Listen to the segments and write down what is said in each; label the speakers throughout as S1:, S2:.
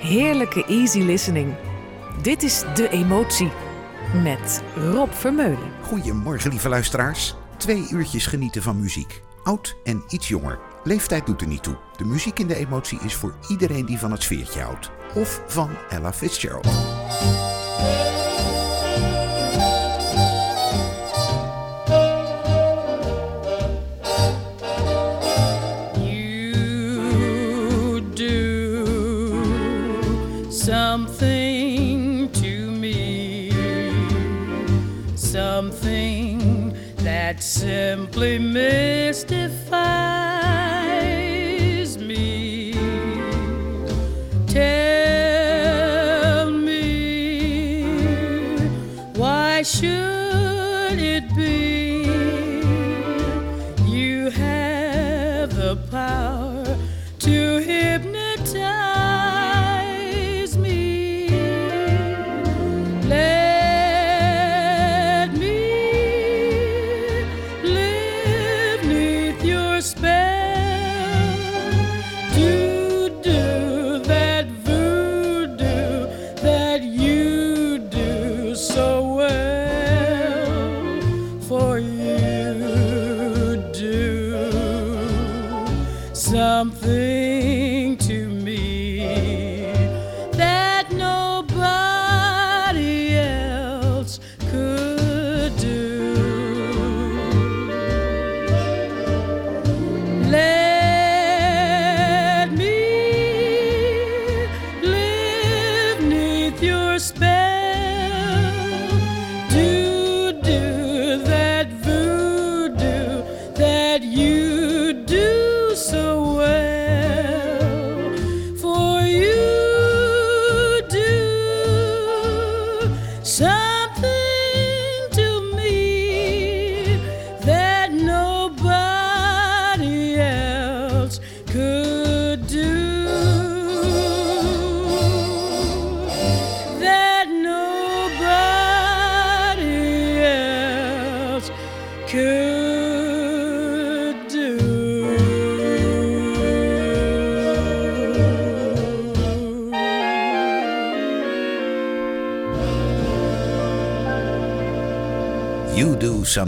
S1: Heerlijke easy listening. Dit is De Emotie met Rob Vermeulen.
S2: Goedemorgen, lieve luisteraars. Twee uurtjes genieten van muziek. Oud en iets jonger. Leeftijd doet er niet toe. De muziek in de emotie is voor iedereen die van het sfeertje houdt. Of van Ella Fitzgerald.
S3: That missed mystifies something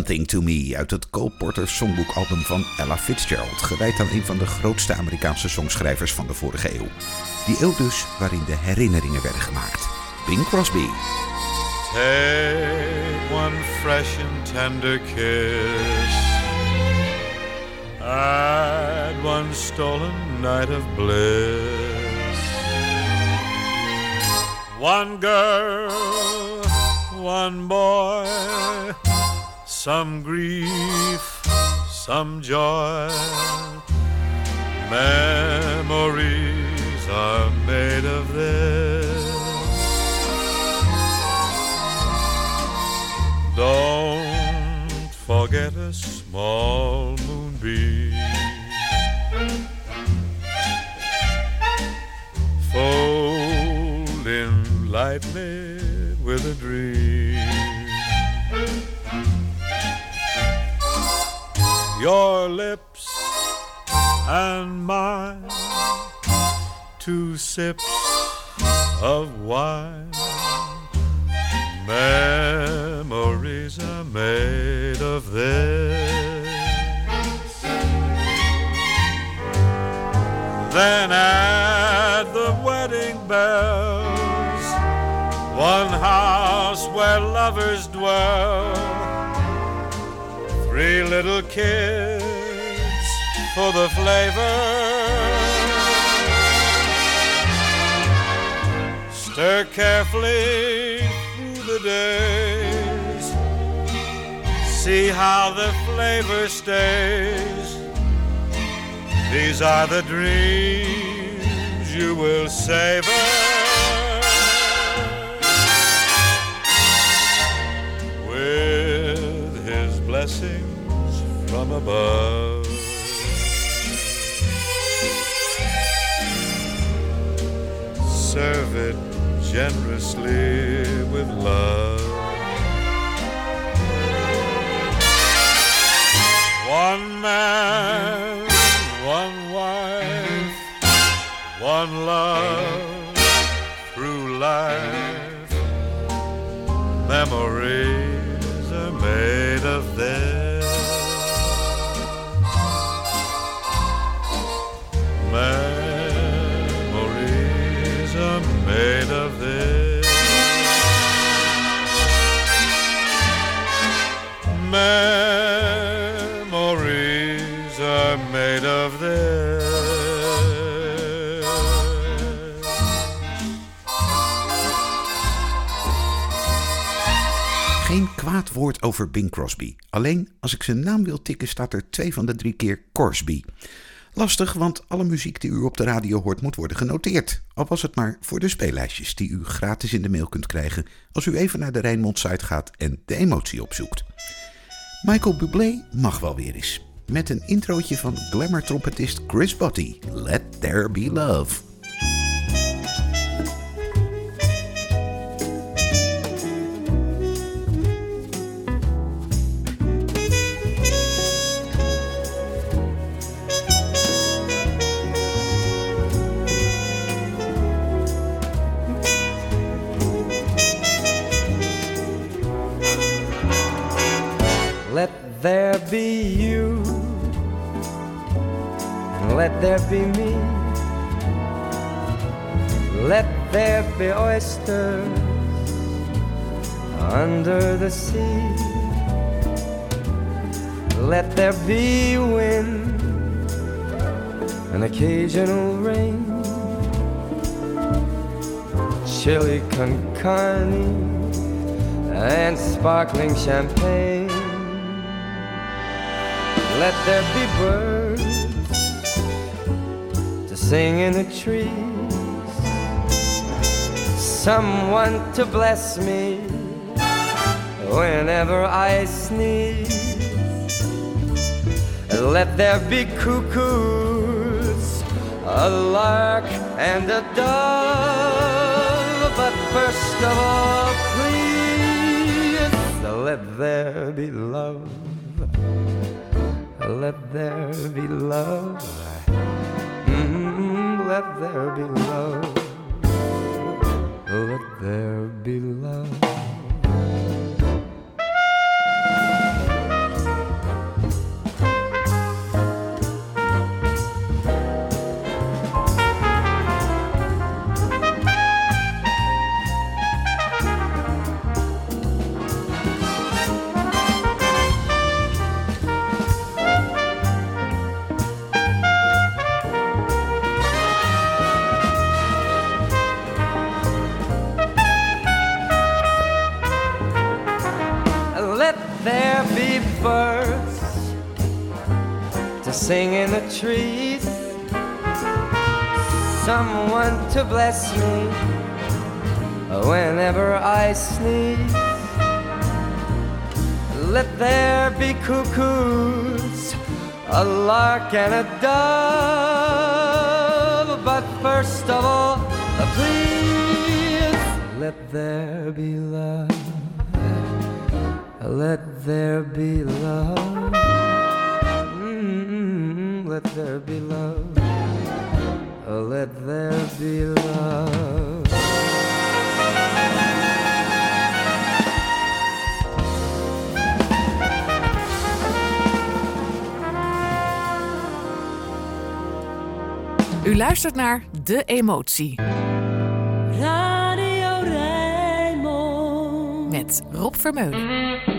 S3: Something To Me
S2: uit het Cole Porter songboekalbum van Ella Fitzgerald. Gewijd aan een van de grootste Amerikaanse songschrijvers van de vorige eeuw. Die eeuw dus waarin de herinneringen werden gemaakt. Bing Crosby.
S4: Take one fresh and tender kiss. Add one stolen night of bliss. One girl, one boy, some grief, some joy. Memories are made of this. Don't forget a small moonbeam. Fold in lightly with a dream. Your lips and mine, two sips of wine. Memories are made of this. Then add the wedding bells, one house where lovers dwell, three little kids for the flavor. Stir carefully through the days. See how the flavor stays. These are the dreams you will savor. With his blessings from above. serve it generously with love. One man, one wife, one love through life. Memories
S2: woord over Bing Crosby. Alleen als ik zijn naam wil tikken staat er twee van de drie keer Corsby. Lastig, want alle muziek die u op de radio hoort moet worden genoteerd. Al was het maar voor de speellijstjes die u gratis in de mail kunt krijgen als u even naar de Rijnmond site gaat en de emotie opzoekt. Michael Bublé mag wel weer eens. Met een introotje van glamour-trompetist Chris Botti. Let There Be Love.
S5: Be me. Let there be oysters under the sea. Let there be wind and occasional rain. Chili con carne and sparkling champagne. Let there be birds sing in the trees. Someone to bless me whenever I sneeze. Let there be cuckoos, a lark, and a dove. But first of all, please, let there be love. Let there be love. Let there be love. Oh, let there be love. Sing in the trees. Someone to bless me whenever I sneeze. Let there be cuckoos, a lark and a dove. But first of all, please let there be love. Let there be love. Let there be love. Let there be love.
S1: U luistert naar De Emotie
S6: Radio Rijnmond.
S1: met Rob Vermeulen.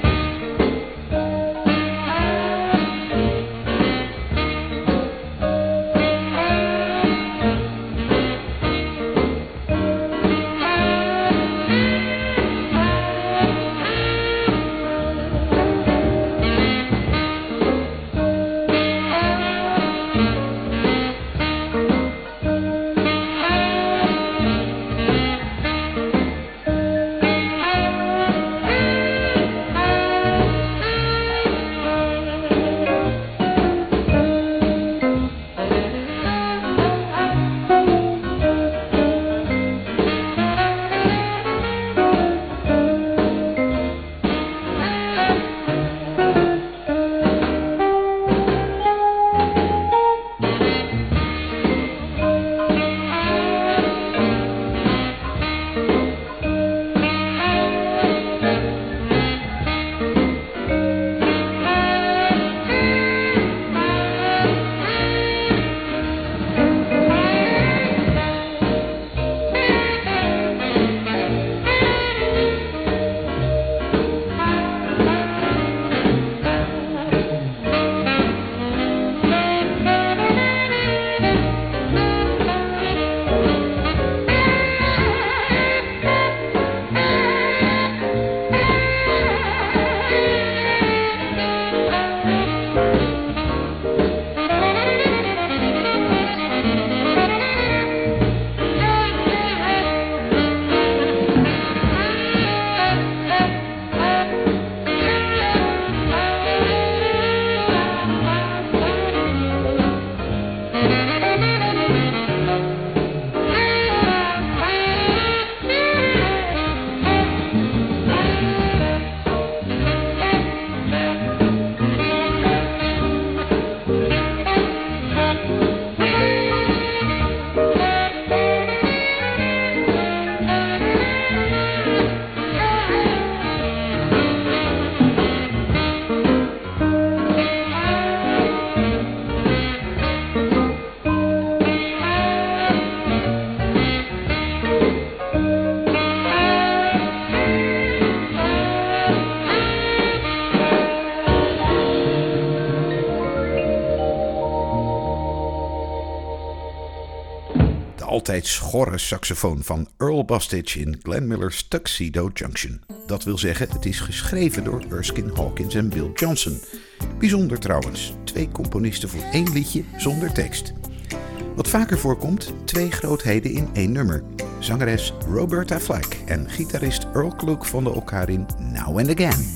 S7: altijd schorre saxofoon van Earl Bastich in Glenn Miller's Tuxedo Junction. Dat wil zeggen, het is geschreven door Erskine Hawkins en Bill Johnson. Bijzonder trouwens, twee componisten voor één liedje zonder tekst. Wat vaker voorkomt, twee grootheden in één nummer. Zangeres Roberta Flack en gitarist Earl Kloek vonden elkaar in Now and Again.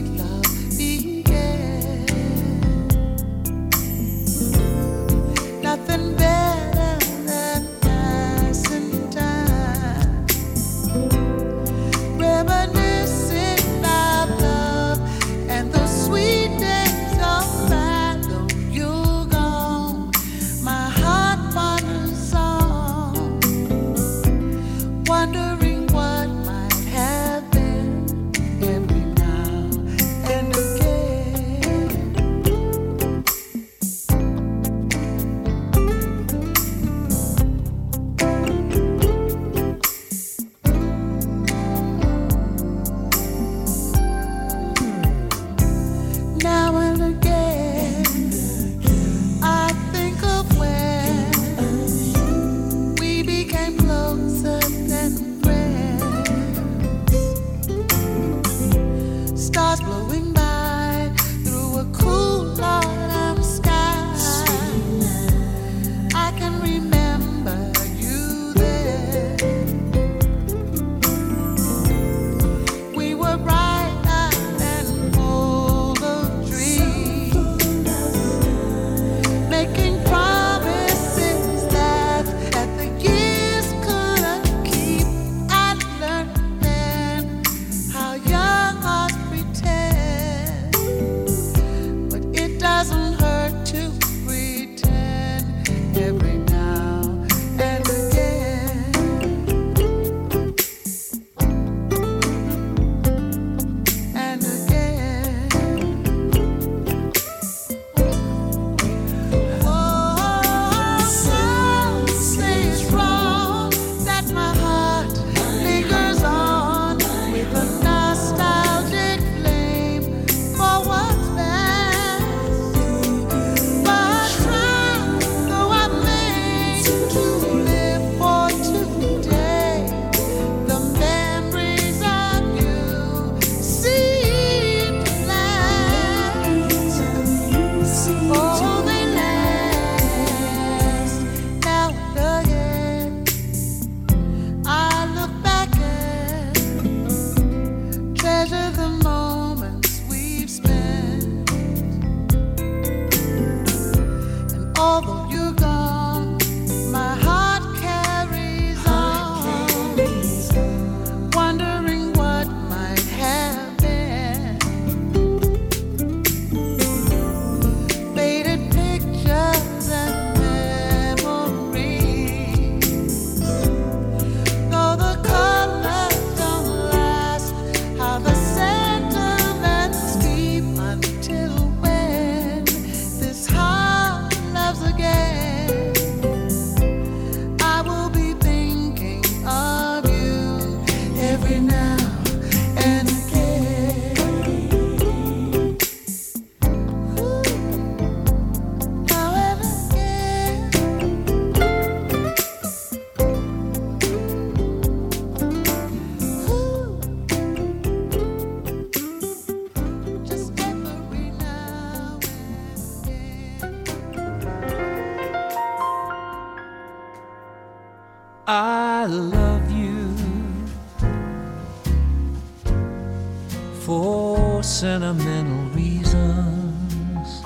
S8: for
S9: sentimental reasons.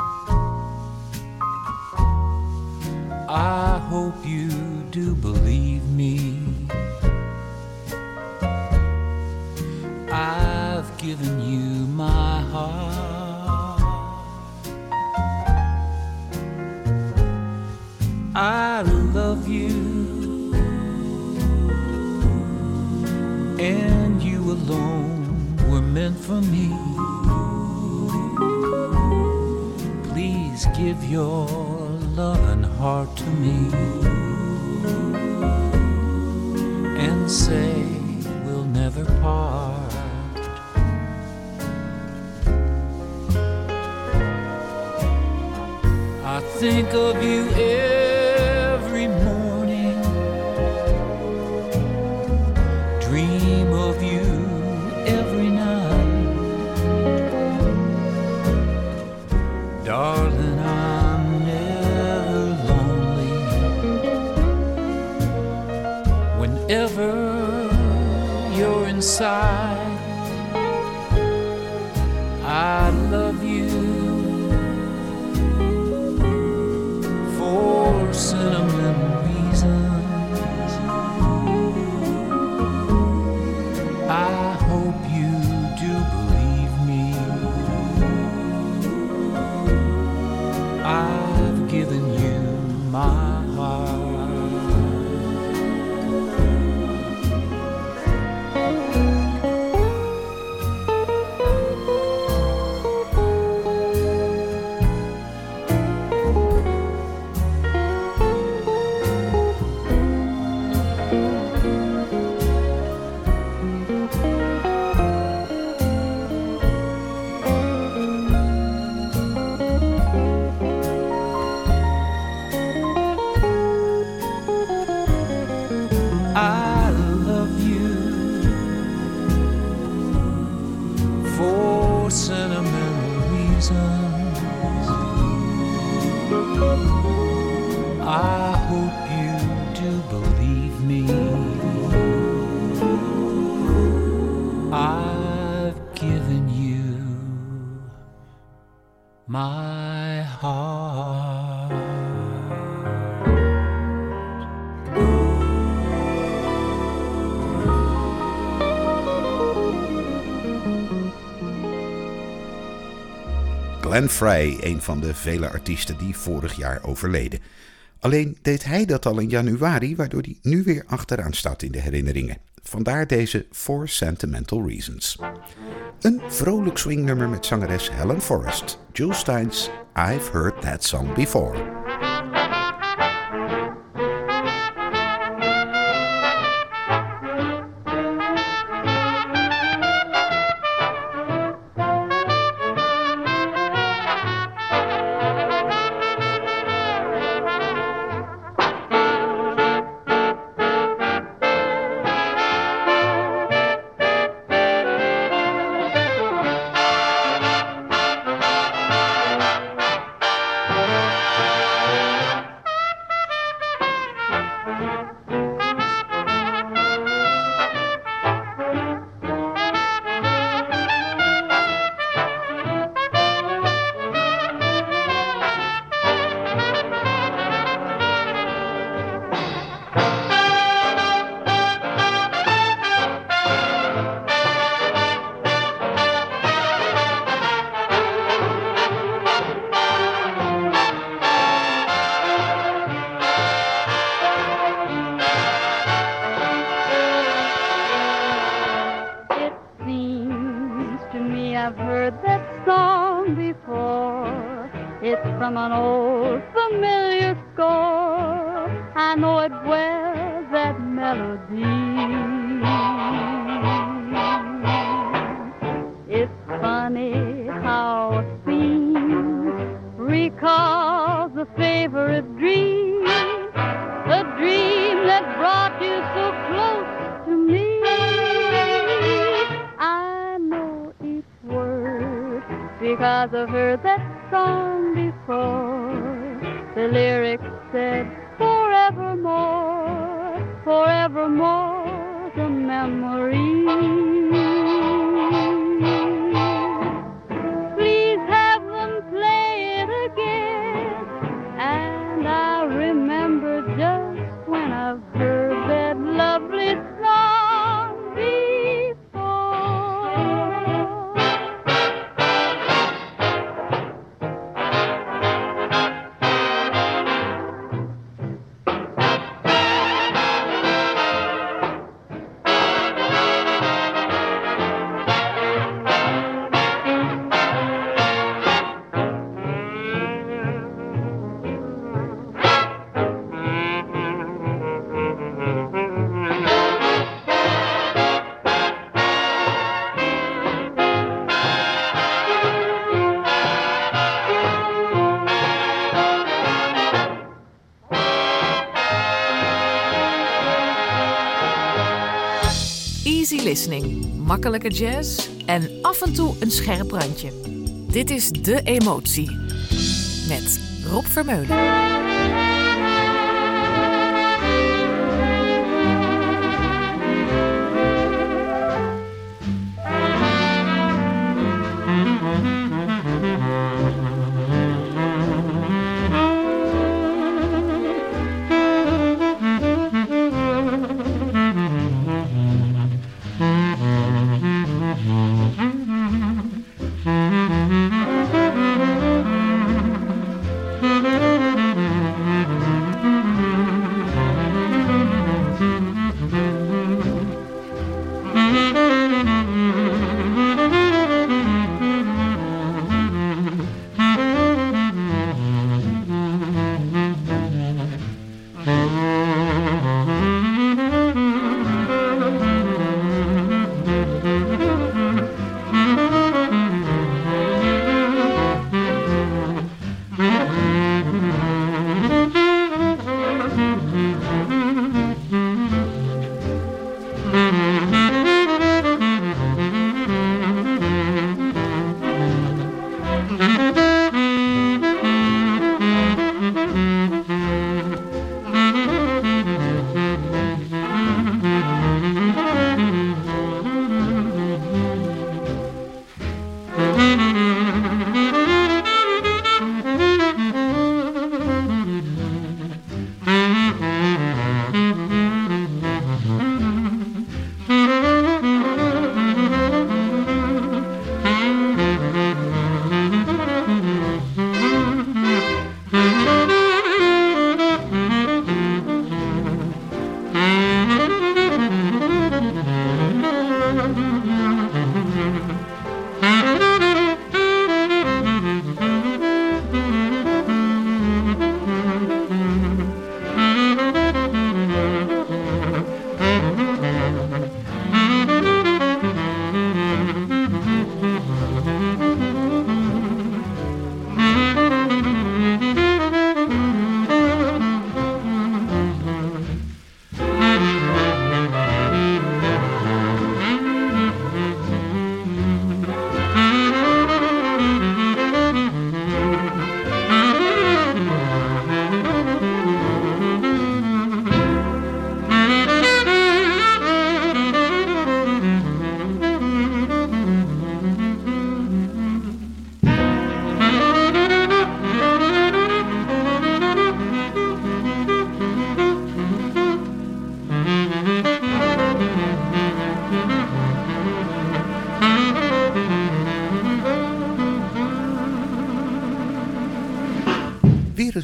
S9: I hope you do believe. Give your loving heart to me and say we'll never part. I think of you every
S2: Glenn Frey, een van de vele artiesten die vorig jaar overleden. Alleen deed hij dat al in januari, waardoor hij nu weer achteraan staat in de herinneringen. Vandaar deze For Sentimental Reasons. Een vrolijk swingnummer met zangeres Helen Forrest. Jules Steins, I've Heard That Song Before.
S10: It's funny how a theme recalls a favorite dream, a dream that brought you so close to me. I know each word because I've heard that song before. The lyrics
S1: listening, makkelijke jazz en af en toe een scherp randje. Dit is De Emotie met Rob Vermeulen.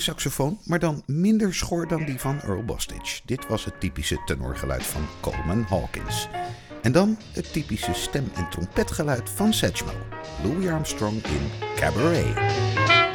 S2: Saxofoon, maar dan minder schor dan die van Earl Bostitch. Dit was het typische tenorgeluid van Coleman Hawkins. En dan het typische stem- en trompetgeluid van Satchmo. Louis Armstrong in Cabaret.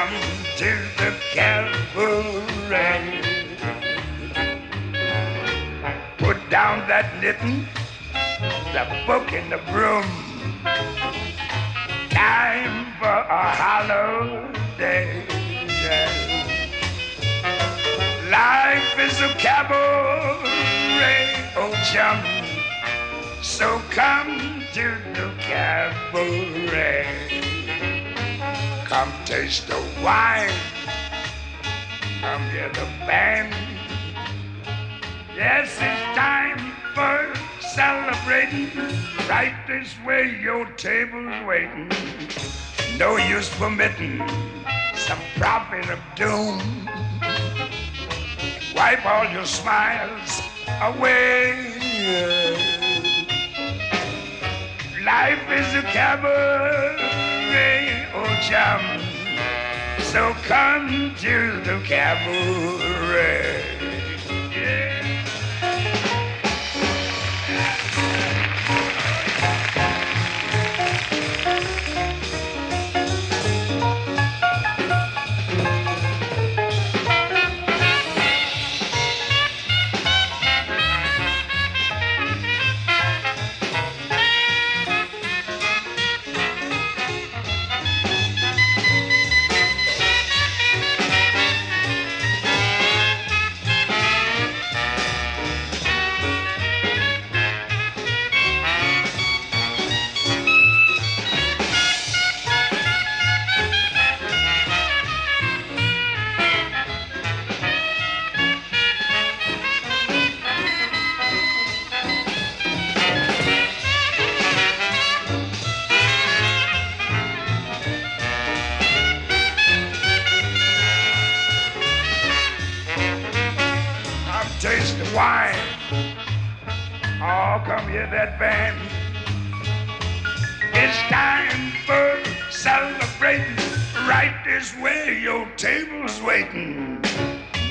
S11: Come to the cabaret. Put down that knitting, the book in the broom. Time for a holiday. Life is a cabaret, oh chum. So come to the cabaret. Come taste the wine. Come hear the band. Yes, it's time for celebrating. Right this way, your table's waiting. No use permitting some prophet of doom. Wipe all your smiles away. Life is a cabaret, oh chum. So come to the cabaret. That band. It's time for celebrating. Right this way, your table's waiting.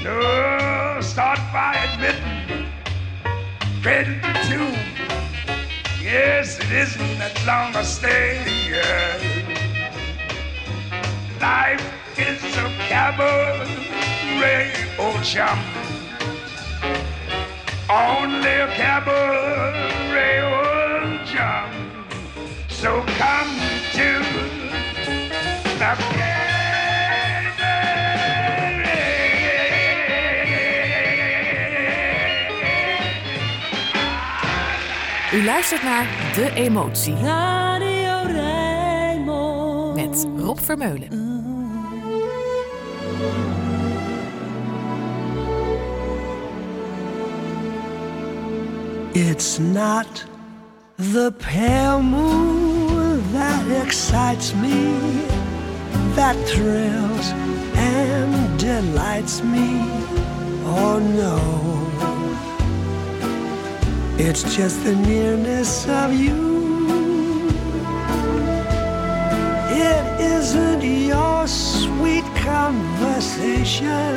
S11: No, start by admitting. Credit tune. Yes, it isn't that long a stay. Life is a cabaret, oh chum. Only a cabaret, oh chum. So come to the
S1: U luistert naar De Emotie
S6: Radio Rijnmond.
S1: met Rob Vermeulen.
S7: It's not the pale moon that excites me, that thrills and delights me. Oh no, it's just the nearness of you. It isn't your sweet conversation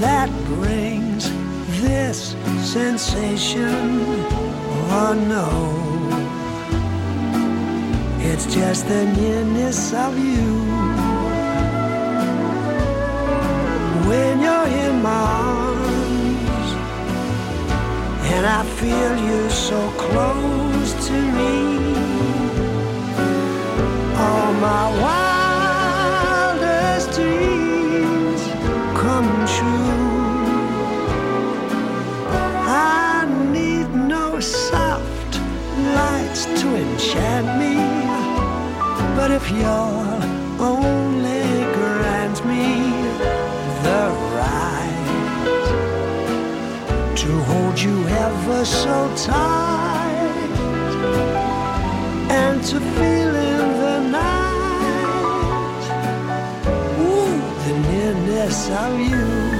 S7: that brings this sensation. Oh no, it's just the nearness of you. When you're in my arms, and I feel you so close to me. All my wildest dreams to enchant me, but if you'll only grant me the right to hold you ever so tight and to feel in the night ooh, the nearness of you.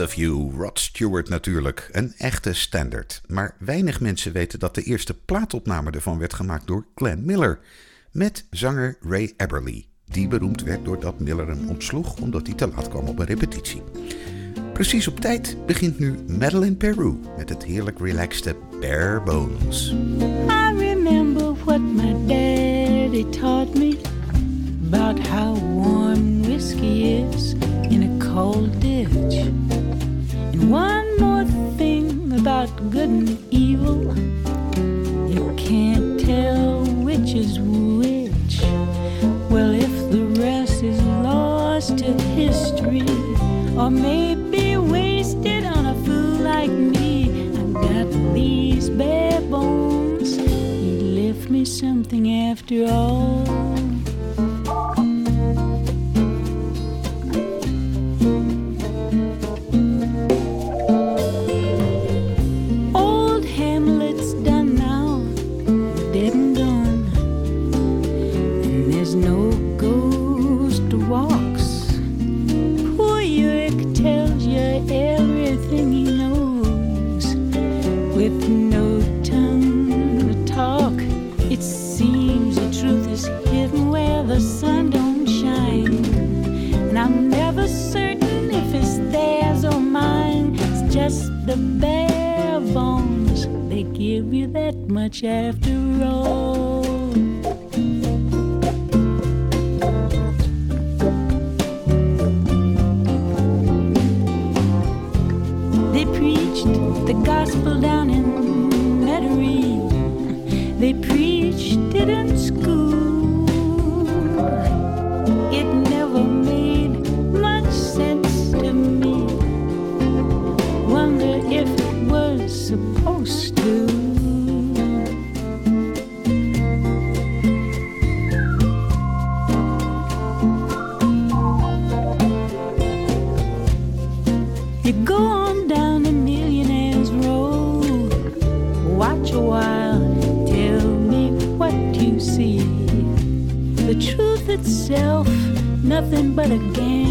S7: Of You,
S2: Rod Stewart natuurlijk. Een echte standard. Maar weinig mensen weten dat de eerste plaatopname ervan werd gemaakt door Glenn Miller. Met zanger Ray Eberly. Die beroemd werd doordat Miller hem ontsloeg omdat hij te laat kwam op een repetitie. Precies op tijd begint nu Madeline Peru met het heerlijk relaxte Bare Bones.
S6: I remember what my daddy taught me about how warm whiskey is in a cold good and evil you can't tell which is which. Well, if the rest is lost to history, or maybe wasted on a fool like me, I've got these bare bones. You left me something after all. The bare bones. They give you that much after all. They preached the gospel down in Metairie. They preached it in school. Nothing but a gamble.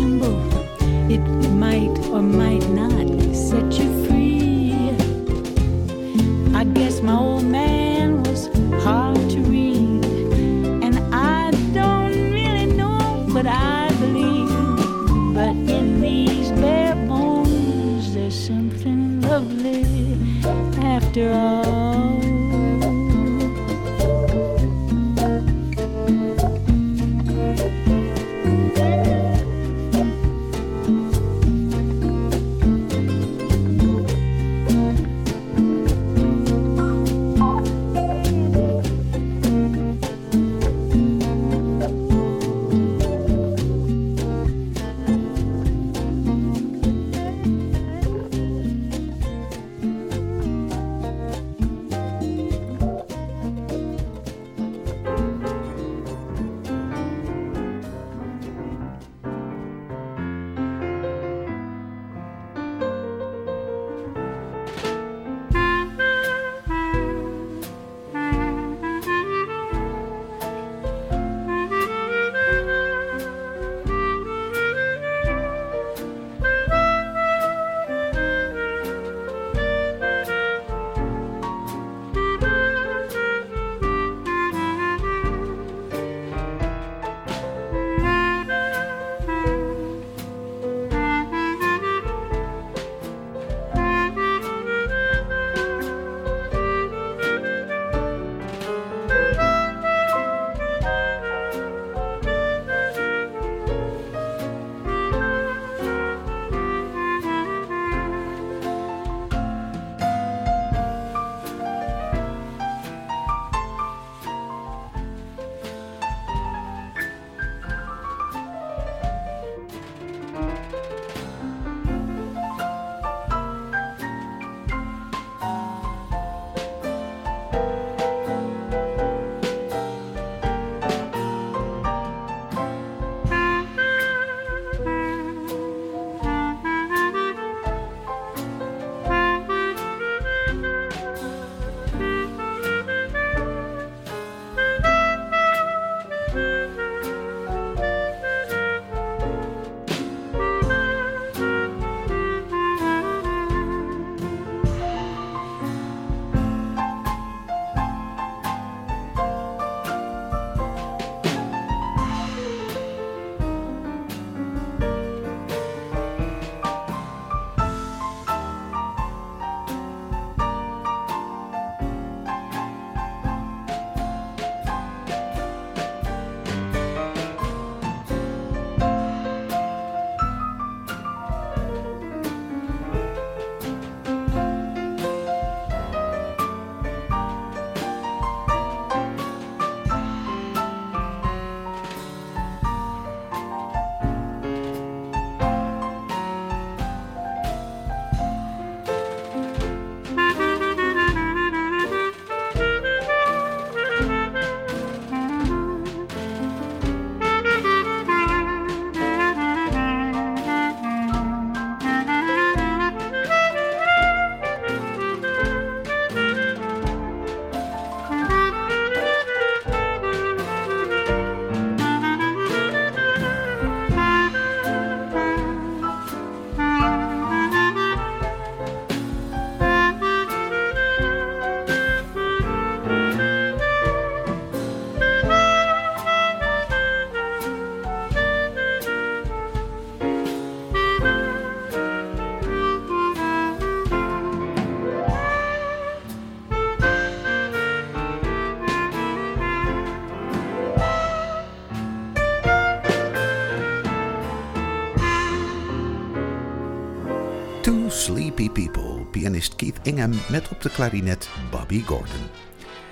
S2: Met op de klarinet Bobby Gordon.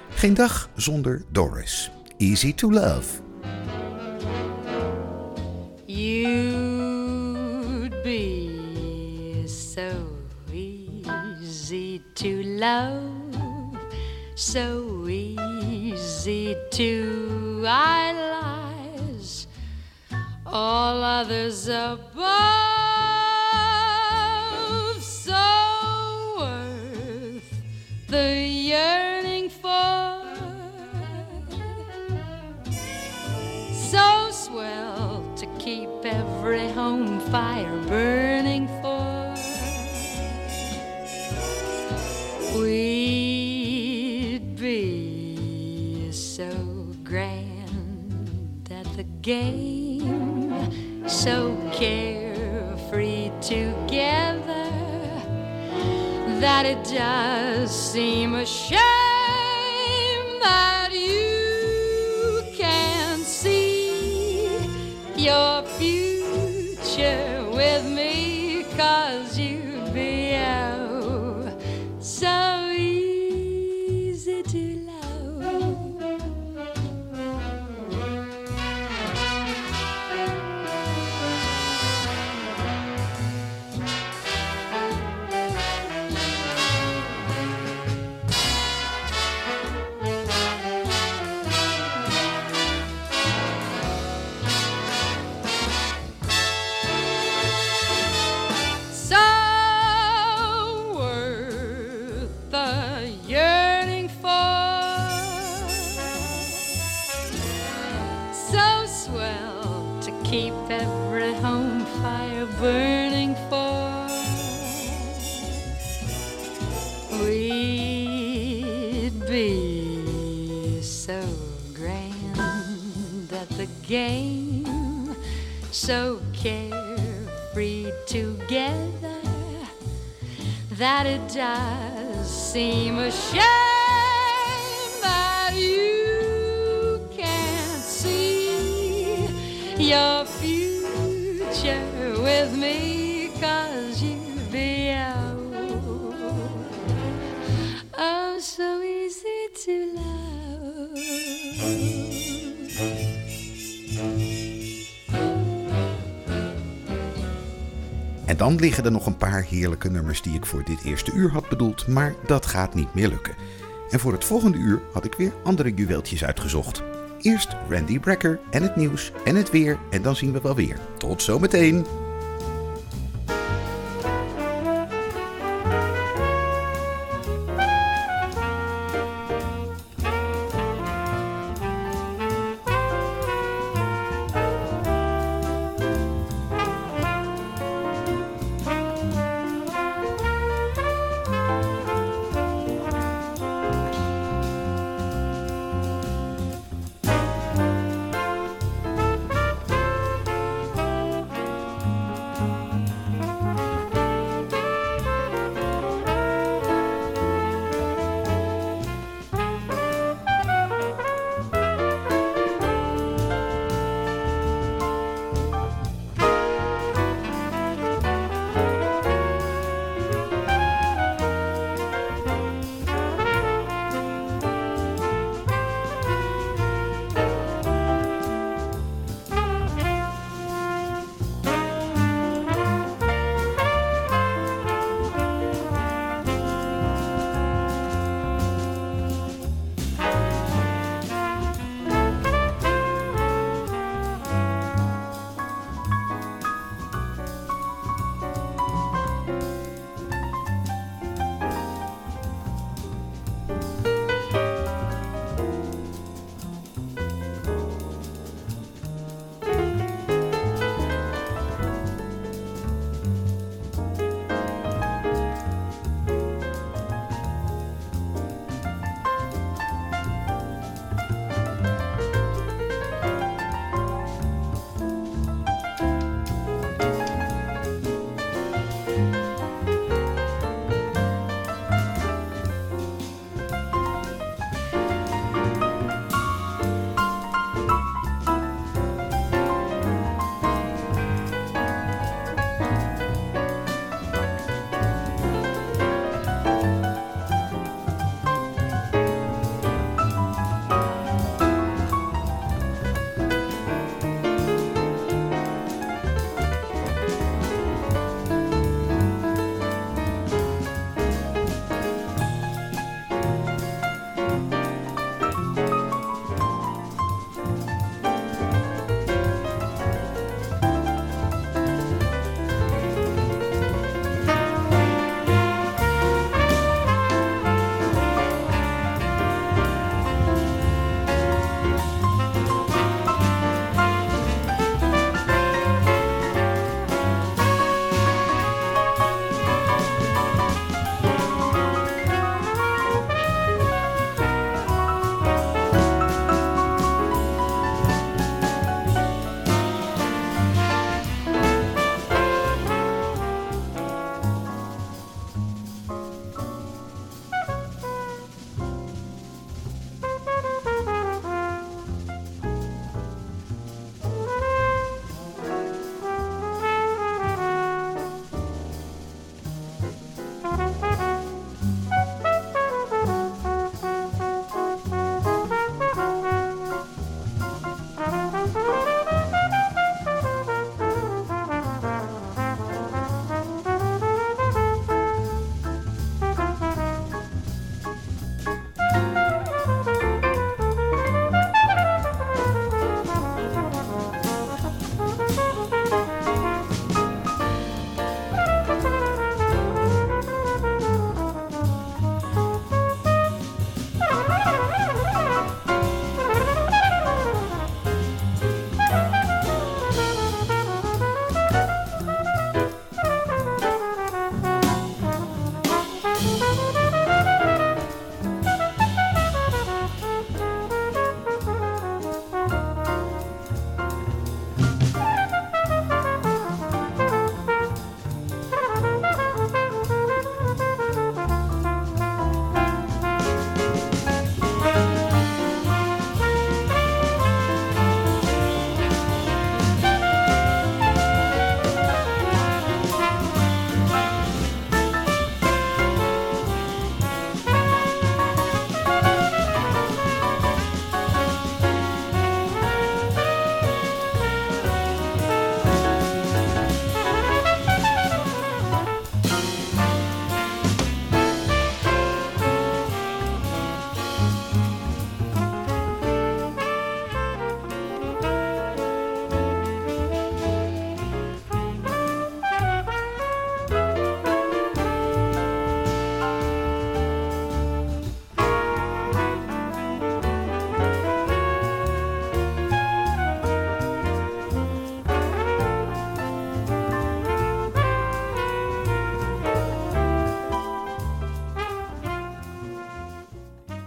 S2: Geen dag zonder Doris. Easy to Love.
S12: So carefree together that it does seem a shame so carefree together that it does seem a shame that you can't see your future with me cause
S2: dan liggen er nog een paar heerlijke nummers die ik voor dit eerste uur had bedoeld, maar dat gaat niet meer lukken. En voor het volgende uur had ik weer andere juweeltjes uitgezocht. Eerst Randy Brecker en het nieuws en het weer en dan zien we wel weer. Tot zometeen!